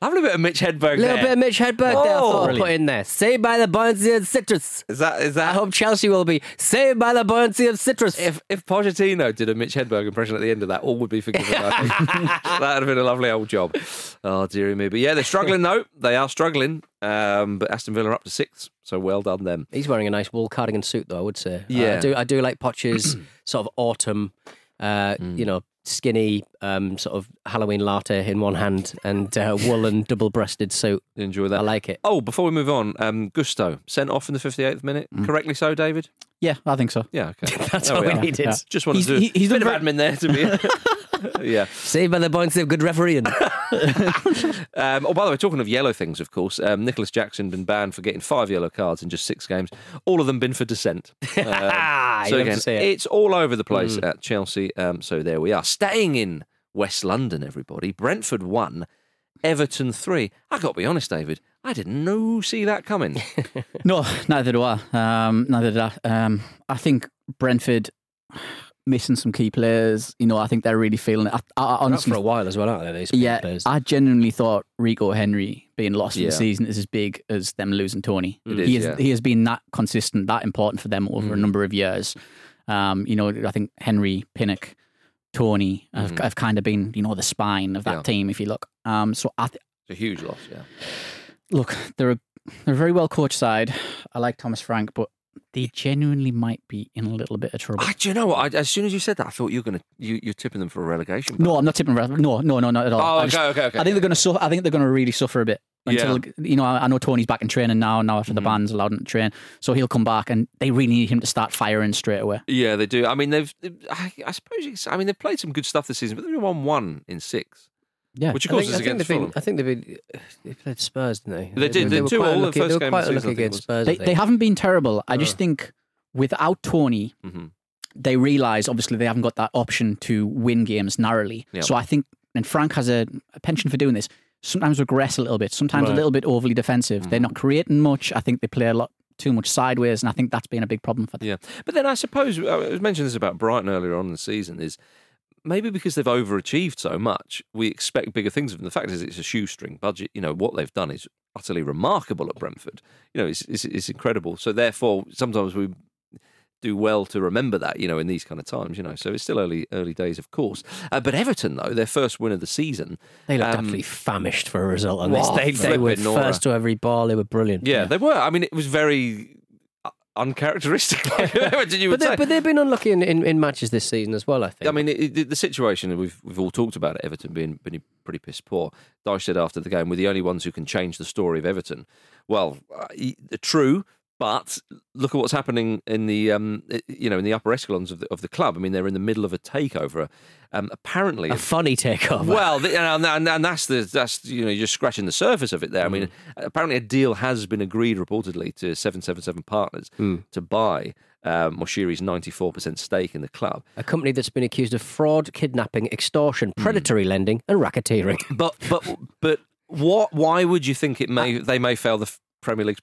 Having a bit of Mitch Hedberg A little there. bit of Mitch Hedberg there. I Oh. thought I'd put in there. Saved by the buoyancy of citrus. Is that is that? I hope Chelsea will be saved by the buoyancy of citrus. If if Pochettino did a Mitch Hedberg impression at the end of that, all would be forgiven. That'd have been a lovely old job. Oh dearie me! But yeah, they're struggling though. They are struggling. Um, but Aston Villa are up to sixth, so well done them. He's wearing a nice wool cardigan suit, though. I would say. Uh, Yeah. I do. I do like Poch's sort of autumn. Uh, You know, skinny um, sort of Halloween latte in one hand and uh, woolen double-breasted suit. Enjoy that. I like it. Oh, before we move on, um, Gusto sent off in the 58th minute. Correctly so, David? Yeah, I think so. Yeah, okay. That's There all we are. needed. Yeah. Just wanted He's- to do he- he's a bit done of admin there to be. yeah. Saved by the buoyancy of good refereeing. Um, oh, by the way, talking of yellow things, of course, um, Nicolas Jackson been banned for getting five yellow cards in just six games. All of them been for dissent. Um, so again, it. it's all over the place at Chelsea. Um, so there we are. Staying in West London, everybody. Brentford won, Everton three. I got to be honest, David. I didn't know see that coming. No, neither do I. Um, neither did I. Um, I think Brentford missing some key players. You know, I think they're really feeling it. I, I Honestly, for a while as well, aren't they? These yeah, players? I genuinely thought Rico Henry being lost for Yeah. the season is as big as them losing Toney. It he is, has yeah. he has been that consistent, that important for them over a number of years. Um, you know, I think Henry, Pinnock, Toney have, have kind of been, you know, the spine of that Yeah. team. If you look, um, so I th- It's a huge loss, yeah. look, they're a they're a very well coached side. I like Thomas Frank, but they genuinely might be in a little bit of trouble. Ah, do you know what? I, as soon as you said that, I thought you were going to you, you're tipping them for a relegation. No, I'm not tipping. Red- No, no, no, not at all. Oh, I okay, okay, okay. I think they're going to suffer. I think they're going to really suffer a bit until you know. I I know Toney's back in training now. Now after the Mm-hmm. band's allowed him to train, so he'll come back, and they really need him to start firing straight away. Yeah, they do. I mean, they've. I, I suppose. It's, I mean, they've played some good stuff this season, but they've won one in six, Yeah, which of I course think, is I think against they've been, Fulham. I think they've been. They played Spurs, didn't they? They did, they were two quite all the unlucky- first they were game quite of the season, I unlucky think it against was. Spurs. They they haven't been terrible. I just Uh. think without Toney, Mhm. they realise obviously they haven't got that option to win games narrowly. Yep. So I think, and Frank has a, a penchant for doing this. Sometimes regress a little bit. Sometimes a little bit overly defensive. They're not creating much. I think they play a lot too much sideways, and I think that's been a big problem for them. Yeah, but then I suppose I was mentioning this about Brighton earlier on in the season is maybe because they've overachieved so much, we expect bigger things of them. The fact is, it's a shoestring budget. You know what they've done is utterly remarkable at Brentford. You know, it's it's, it's incredible. So therefore, sometimes we do well to remember that, you know, in these kind of times, you know. So it's still early early days, of course. Uh, but Everton, though, their first win of the season, They looked um, absolutely famished for a result on this. They, they were Nora. first to every ball. They were brilliant. Yeah, they were. I mean, it was very. Uncharacteristic you But, they, but they've been unlucky in, in, in matches this season as well. I think. I mean, it, it, the situation we've we've all talked about it, Everton being, being pretty piss poor. Dyche said after the game, we're the only ones who can change the story of Everton. Well, uh, true, but look at what's happening in the um, you know in the upper echelons of the of the club. I mean, they're in the middle of a takeover. Um, apparently, a funny takeover. well, the, and, and, and that's the that's you know you're just scratching the surface of it there. I mean, apparently a deal has been agreed reportedly to seven seven seven partners to buy um, Moshiri's ninety four percent stake in the club. a company that's been accused of fraud, kidnapping, extortion, predatory lending, and racketeering. But but but what? Why would you think it may they may fail the Premier League's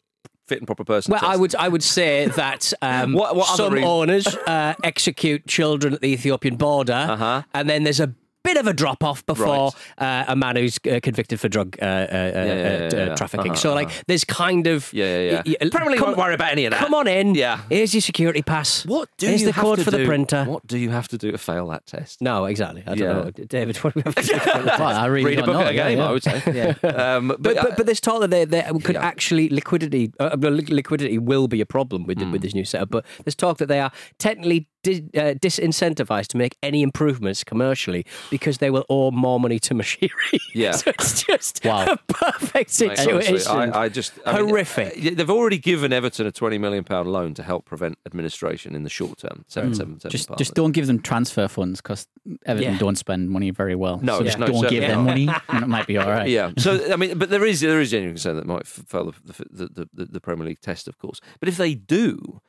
fit and proper person? Well, test? I would I would say that um, What- what some owners uh, execute children at the Ethiopian border, Uh-huh. and then there's a bit of a drop off before uh, a man who's uh, convicted for drug uh, uh, uh, uh, trafficking. So like, uh-huh. there's kind of Yeah, yeah, yeah. y- y- Premier League come- won't worry about any of that. Come on in. Yeah. Here's your security pass. What do Here's you the have code to for the do- printer. What do you have to do to fail that test? No, exactly. I don't Yeah. know, David. What do we have to do? the Well, I really Read a book know. at a game, yeah, I would say. Yeah. Um, but, But, but, but there's talk that there, there could actually liquidity uh, liquidity will be a problem with the, Hmm. with this new setup. But there's talk that they are technically di- uh, disincentivized to make any improvements commercially because they will owe more money to Moshiri. Yeah. so it's just Wow. a perfect Mate, honestly, situation. I, I just I mean, Horrific. uh, they've already given Everton a twenty million pound loan to help prevent administration in the short term. Seven seven seven. Hmm. Just, partners. just don't give them transfer funds because Everton Yeah. don't spend money very well. No, so there's just no don't give certainly them money, and it might be all right. Yeah. So I mean, but there is there is genuine concern that might fail the, the, the, the, the Premier League test, of course. But if they do.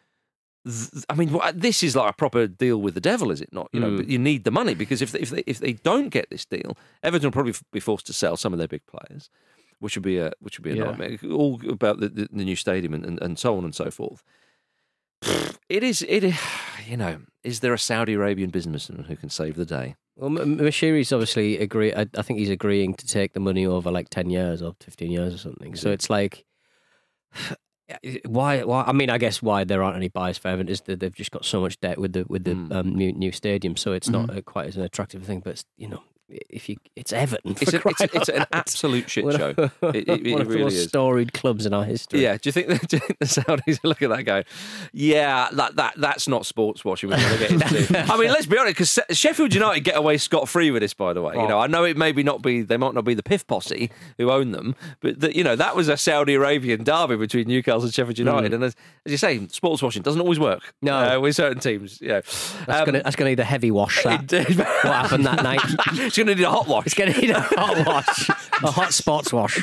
I mean, this is like a proper deal with the devil, is it not? You know, Mm. but you need the money because if they, if they if they don't get this deal, Everton will probably be forced to sell some of their big players, which would be a which would be a Yeah. nightmare. All about the, the, the new stadium and, and, and so on and so forth. It is it is, you know, is there a Saudi Arabian businessman who can save the day? Well, Moshiri's obviously agree. I, I think he's agreeing to take the money over like ten years or fifteen years or something. So it's like, why? Why? I mean, I guess why there aren't any buyers for Everton is that they've just got so much debt with the with the Mm. um, new new stadium. So it's not Mm-hmm. uh, quite as an attractive thing. But you know, if you, it's Everton. It's, a, it's, it's an absolute shit show. It, it, it one of the most is. storied clubs in our history. Yeah, do you think, do you think the Saudis look at that go, yeah, that, that that's not sports washing we're going to get into? I mean, let's be honest, because Sheffield United get away scot free with this, by the way. You know, I know it maybe not be, they might not be the PIF Posse who own them, but the, you know, that was a Saudi Arabian derby between Newcastle and Sheffield United. And as, as you say, sports washing doesn't always work. No. uh, with certain teams. Yeah, That's gonna that's gonna need a heavy wash. That what happened that night. It's going to need a hot wash. It's gonna need a hot wash, a hot sports wash.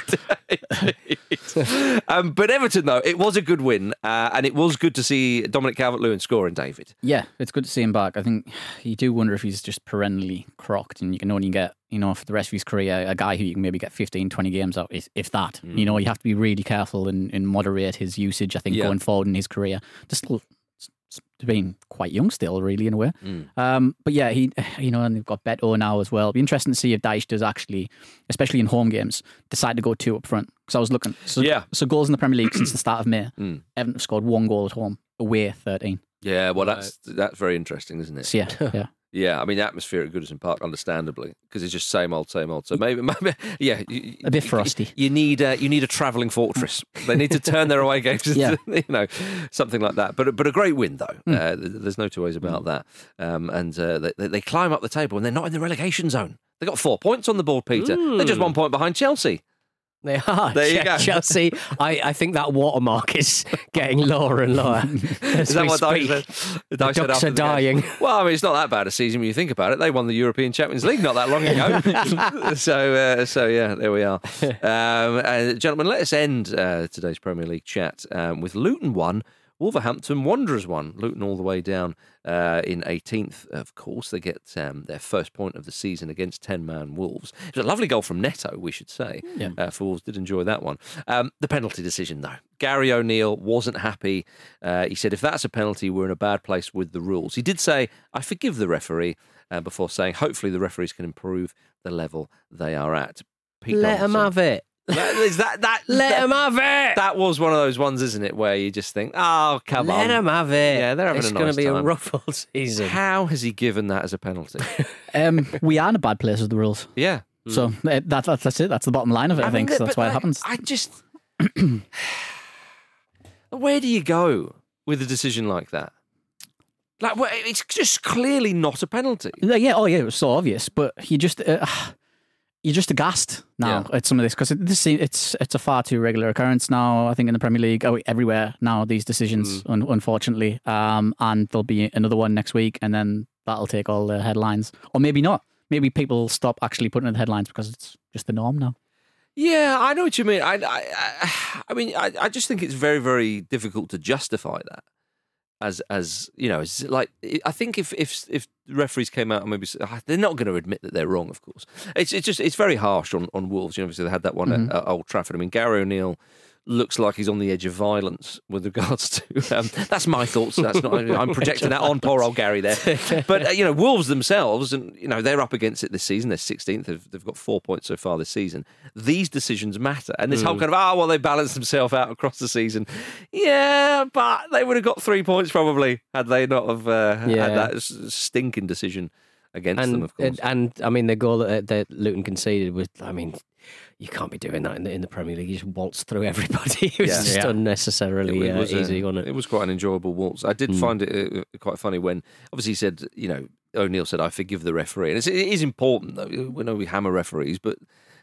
um, but Everton, though, it was a good win, uh, and it was good to see Dominic Calvert-Lewin scoring. David, Yeah, it's good to see him back. I think you do wonder if he's just perennially crocked and you can only get, you know, for the rest of his career, a guy who you can maybe get 15, 20 games out, if, if that. You know, you have to be really careful and, and moderate his usage, I think, Yeah. going forward in his career. Just still s- s- being quite young still, really, in a way. Mm. Um, but yeah, he, you know, and they've got Beto now as well. It'll be interesting to see if Dyche does actually, especially in home games, decide to go two up front. Because I was looking. So, Yeah. So goals in the Premier League since the start of May. Mm. Everton have scored one goal at home, away 13. yeah, well, that's that's very interesting, isn't it? So yeah, yeah. Yeah, I mean, the atmosphere at Goodison Park, understandably, because it's just same old, same old. So maybe, maybe yeah, you, A bit frosty. You need a, you need a travelling fortress. they need to turn their away games, into, Yeah. you know, something like that. But but a great win though. Hmm. Uh, there's no two ways about that. Um, and uh, they, they- climb up the table, and they're not in the relegation zone. They got four points on the board, Peter. They're just Mm. one point behind Chelsea. They are. There you go. Chelsea. I, I think that watermark is getting lower and lower. Is that what speak. said? The Dyche ducks are the game. dying. Well, I mean, it's not that bad a season when you think about it. They won the European Champions League not that long ago. so, uh, so yeah, there we are. Um, uh, gentlemen, let us end uh, today's Premier League chat um, with Luton one. Wolverhampton Wanderers one. Luton all the way down uh, in 18th, of course. They get um, their first point of the season against 10 man Wolves. It was a lovely goal from Neto, we should say. Yeah. Uh, for Wolves, did enjoy that one. Um, the penalty decision, though. Gary O'Neil wasn't happy. Uh, he said, if that's a penalty, we're in a bad place with the rules. He did say, I forgive the referee, uh, before saying, hopefully the referees can improve the level they are at. Pete Let them have it. That, is that, that, Let that- them have it. that was one of those ones, isn't it, where you just think, oh, come on. Let on. them have it. Yeah, they're having it's a gonna nice be a time. rough old season. How has he given that as a penalty? Um, we are in a bad place with the rules. yeah. So uh, that, that, that's it. That's the bottom line of it, I, think. mean, so that's but why it I- happens. I just. Where do you go? with a decision like that? Like, well, it's just clearly not a penalty. Yeah, yeah, oh yeah, it was so obvious, but you just uh, you're just aghast now at some of this because it, this it's it's a far too regular occurrence now. I think in the Premier League, oh, everywhere now these decisions, un- unfortunately, um, and there'll be another one next week, and then that'll take all the headlines, or maybe not. Maybe people stop actually putting in the headlines because it's just the norm now. Yeah, I know what you mean. I, I, I, I mean, I, I just think it's very, very difficult to justify that as, as you know, as like I think if if if referees came out and maybe ah, they're not going to admit that they're wrong. Of course, it's it's just it's very harsh on on Wolves. You know, obviously they had that one Mhm. at, at Old Trafford. I mean, Gary O'Neil looks like he's on the edge of violence with regards to. Um, that's my thoughts. That's not. I'm projecting that on poor old Gary there. But uh, you know, Wolves themselves, and you know, they're up against it this season. They're 16th. They've, they've got four points so far this season. These decisions matter, and this whole Mm. kind of ah, well, they balanced themselves out across the season. Yeah, but they would have got three points probably had they not have uh, Yeah. had that stinking decision against and, them. Of course. and and I mean the goal that, that Luton conceded was I mean you can't be doing that in the, in the Premier League. You just waltz through everybody. It was Yeah. just Yeah. unnecessarily uh, a- easy, wasn't it? It was quite an enjoyable waltz. I did Mm. find it uh, quite funny when, obviously, he said, you know, O'Neil said, "I forgive the referee," and it's, it is important though. We know we hammer referees, but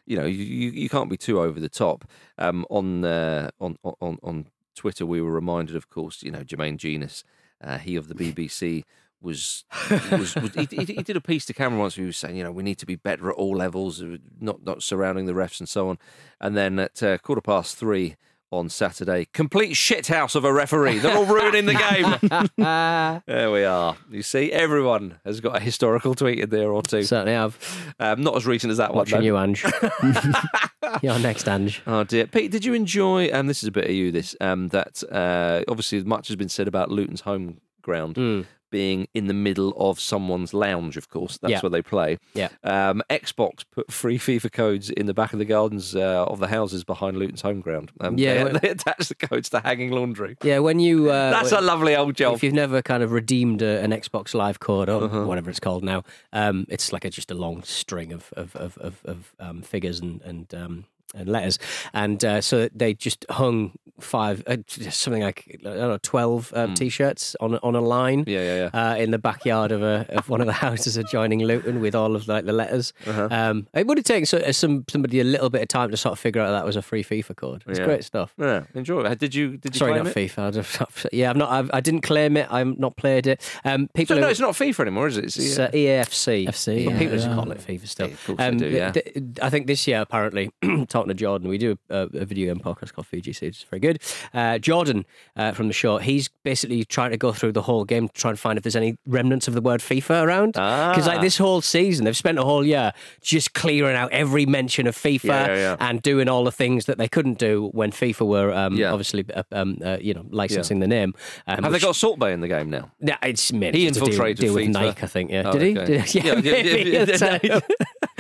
you know, you, you, you can't be too over the top. Um, on uh, on on on Twitter, we were reminded, of course, you know, Jermaine Jenas, uh, he of the BBC. Was, was, was he, he, he did a piece to camera once where he was saying, you know, we need to be better at all levels, uh, not not surrounding the refs and so on. And then at uh, quarter past three on Saturday, complete shithouse of a referee. They're all ruining the game. there we are. You see, everyone has got a historical tweet in there or two. Certainly have. Um, not as recent as that Watching one. you. Ange. Your next, Ange. Oh dear, Pete, did you enjoy? Um, this is a bit of you. This um, that uh, obviously much has been said about Luton's home ground Hmm. Being in the middle of someone's lounge. Of course, that's Yeah. where they play. Yeah. Um, Xbox put free FIFA codes in the back of the gardens uh, of the houses behind Luton's home ground. Um, Yeah, they, they attached the codes to hanging laundry. Yeah, when you uh, That's when- a lovely old job. If you've never kind of redeemed a, an Xbox Live code or Uh-huh. whatever it's called now, um, it's like a, just a long string of of of, of, of um, figures and and um, and letters, and uh, so they just hung five uh, something like I don't know twelve um, t-shirts on a- on a line. Hmm. Yeah, yeah, Uh, in the backyard of a of one of the houses adjoining Luton with all of like the letters. Uh-huh. Um, it would have taken so, uh, some somebody a little bit of time to sort of figure out that was a free FIFA code. It's Yeah. great stuff. Yeah, enjoy it. Did you? Did you? Sorry, claim not it? FIFA. I'd have- yeah, I'm not. I've, I didn't claim it. I'm not played it. Um, people. So, who- no, it's not FIFA anymore, is it? It's, it's uh, uh, EAFC. FC, But yeah, people just call it FIFA still. of course they do, th- yeah. th- I think this year, apparently, to Jordan, we do a, a video game podcast called VGC, which is very good. Uh, Jordan uh, from the show, he's basically trying to go through the whole game to try and find if there's any remnants of the word FIFA around. Because Ah. like this whole season, they've spent a whole year just clearing out every mention of FIFA Yeah, yeah, yeah. and doing all the things that they couldn't do when FIFA were um, Yeah. obviously uh, um, uh, you know licensing the name. Um, Have which- they got Salt Bae in the game now? yeah, it's mainly He to deal- infiltrated deal, with FIFA. Nike, I think. Yeah, Oh, did he? okay. Did he? Yeah, Yeah, yeah, maybe. yeah, That's, yeah, uh,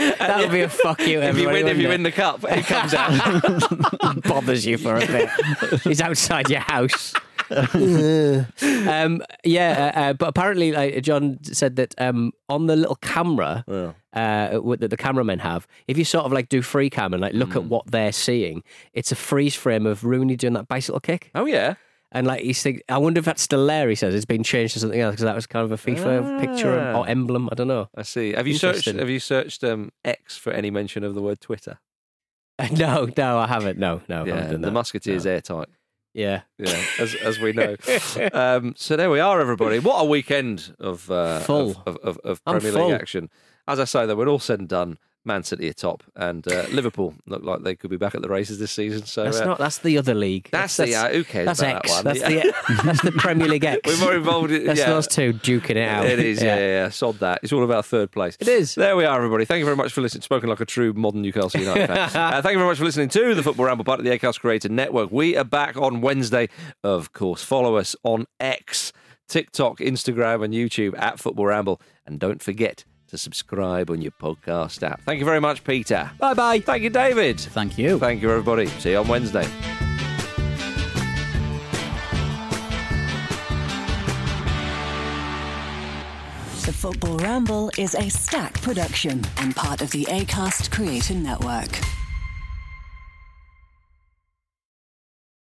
that would be a fuck you. If you win, if you wouldn't win the cup, it comes out. it? bothers you for a bit. He's outside your house. um, yeah, uh, uh, but apparently, like John said that um, on the little camera uh, that the cameramen have, if you sort of like do free cam and like look Mm. at what they're seeing, it's a freeze frame of Rooney doing that bicycle kick. Oh yeah. And like he's think, I wonder if that's still there. He says it's been changed to something else because that was kind of a FIFA picture Ah. or emblem. I don't know. I see. Have you searched? Have you searched um, X for any mention of the word Twitter? No, no, I haven't. No, no, I yeah, haven't done the that. Musketeers airtight. Yeah, Yeah, as as we know. um, so there we are, everybody. What a weekend of uh, Full. of, of, of, of Premier full. League action. As I say, though, when all said and done, Man City are top, and uh, Liverpool look like they could be back at the races this season. So that's uh, not. That's the other league. That's the- uh, who cares That's about X. that one? That's Yeah. the that's the Premier League X. We're more involved in- That's yeah. those two duking it out. It is, yeah. yeah, yeah. Sod that. It's all about third place. It is. There we are, everybody. Thank you very much for listening. Spoken like a true modern Newcastle United fan. uh, thank you very much for listening to the Football Ramble, part of the Acast Creator Network. We are back on Wednesday, of course. Follow us on X, TikTok, Instagram, and YouTube at Football Ramble. And don't forget to subscribe on your podcast app. Thank you very much, Peter. Bye bye. Thank you, David. Thank you. Thank you, everybody. See you on Wednesday. The Football Ramble is Acast production and part of the ACAST Creator Network.